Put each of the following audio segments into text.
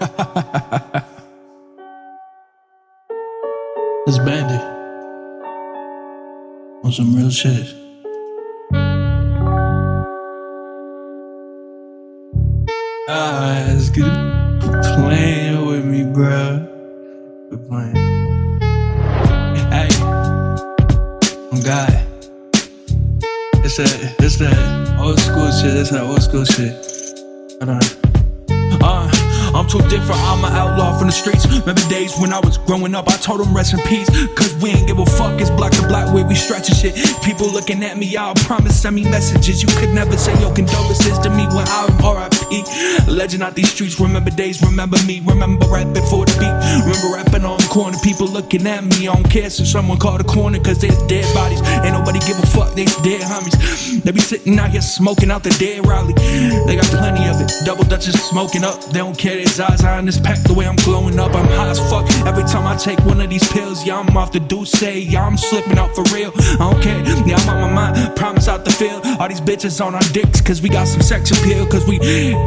it's Bandit. On some real shit. Ah, it's good. Playing with me, bruh. Quit playing. Hey. Oh God. It's that, it's that old school shit. It's that old school shit. Hold on. I'm too different, I'm an outlaw from the streets. Remember days when I was growing up, I told them rest in peace. Cause we ain't give a fuck, it's black to black where we stretching shit. People looking at me, I'll promise send me messages. You could never say your condolences to me when I'm. Legend out these streets, remember days, remember me. Remember right before the beat. Remember rapping on the corner, people looking at me. I don't care if someone called the corner, cause there's dead bodies. Ain't nobody give a fuck, they dead homies. They be sitting out here smoking out the dead rally. They got plenty of it. Double Dutchess smoking up, they don't care his eyes on this pack the way I'm glowing up. I'm high as fuck every time I take one of these pills. Yeah, I'm off the do say, yeah, I'm slipping out for real. I don't care, yeah, I'm on my mind. Promise out the field. All these bitches on our dicks, cause we got some sex appeal. Cause we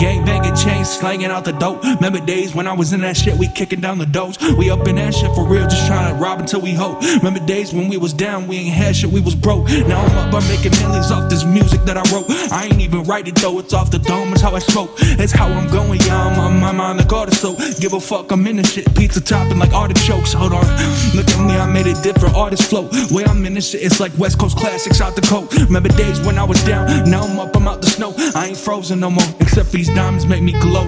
gang banging chains, slanging out the dope. Remember days when I was in that shit, we kicking down the doors. We up in that shit for real, just trying to rob until we hope. Remember days when we was down, we ain't had shit, we was broke. Now I'm up, I'm making millions off this music that I wrote. I ain't even write it though, it's off the dome, it's how I smoke. It's how I'm going, yeah, I'm on my mind like artist, so give a fuck, I'm in the shit. Pizza topping like artichokes, hold on. Look at me, I made it different, artist flow. Way I'm in this shit, it's like West Coast classics out the coat. Remember days when I was down, now I'm up, I'm out the snow. I ain't frozen no more, except these diamonds make me glow.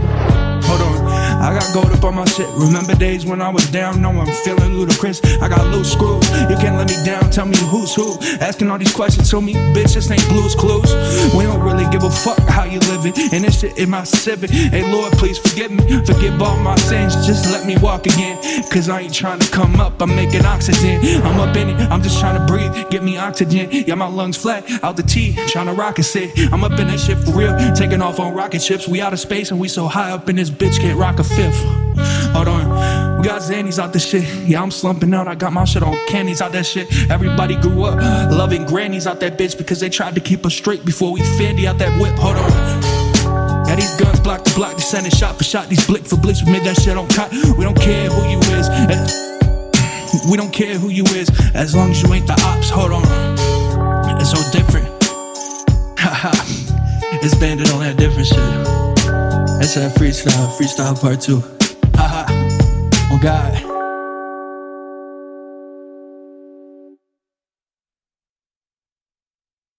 Hold on, I got gold up on my shit. Remember days when I was down? No, I'm feeling ludicrous. I got loose screws. You can't let me down. Tell me who's who. Asking all these questions to me, bitch. This ain't Blue's Clues. We don't really give a fuck how you living. And this shit in my civic. Hey Lord, please forgive me. Forgive all my sins. Just let me walk again. Cause I ain't trying to come up. I'm making oxygen. I'm up in it. I'm just trying to breathe. Get me oxygen. Yeah, my lungs flat. Out the T. Trying to rocket sit. I'm up in that shit for real. Taking off on rocket ships. We out of space and we so high up in this bitch can't rock a fifth. Hold on, we got Xannies out this shit. Yeah, I'm slumping out. I got my shit on candies out that shit. Everybody grew up loving grannies out that bitch because they tried to keep us straight before we Fendi out that whip. Hold on. Yeah, these guns block to block, they sending shot for shot. These blick for blicks, we made that shit on cot. We don't care who you is. eh, We don't care who you is as long as you ain't the ops. Hold on, it's so different. Haha, it's Bandit on that different shit. That's that freestyle, freestyle part two. Haha, oh God.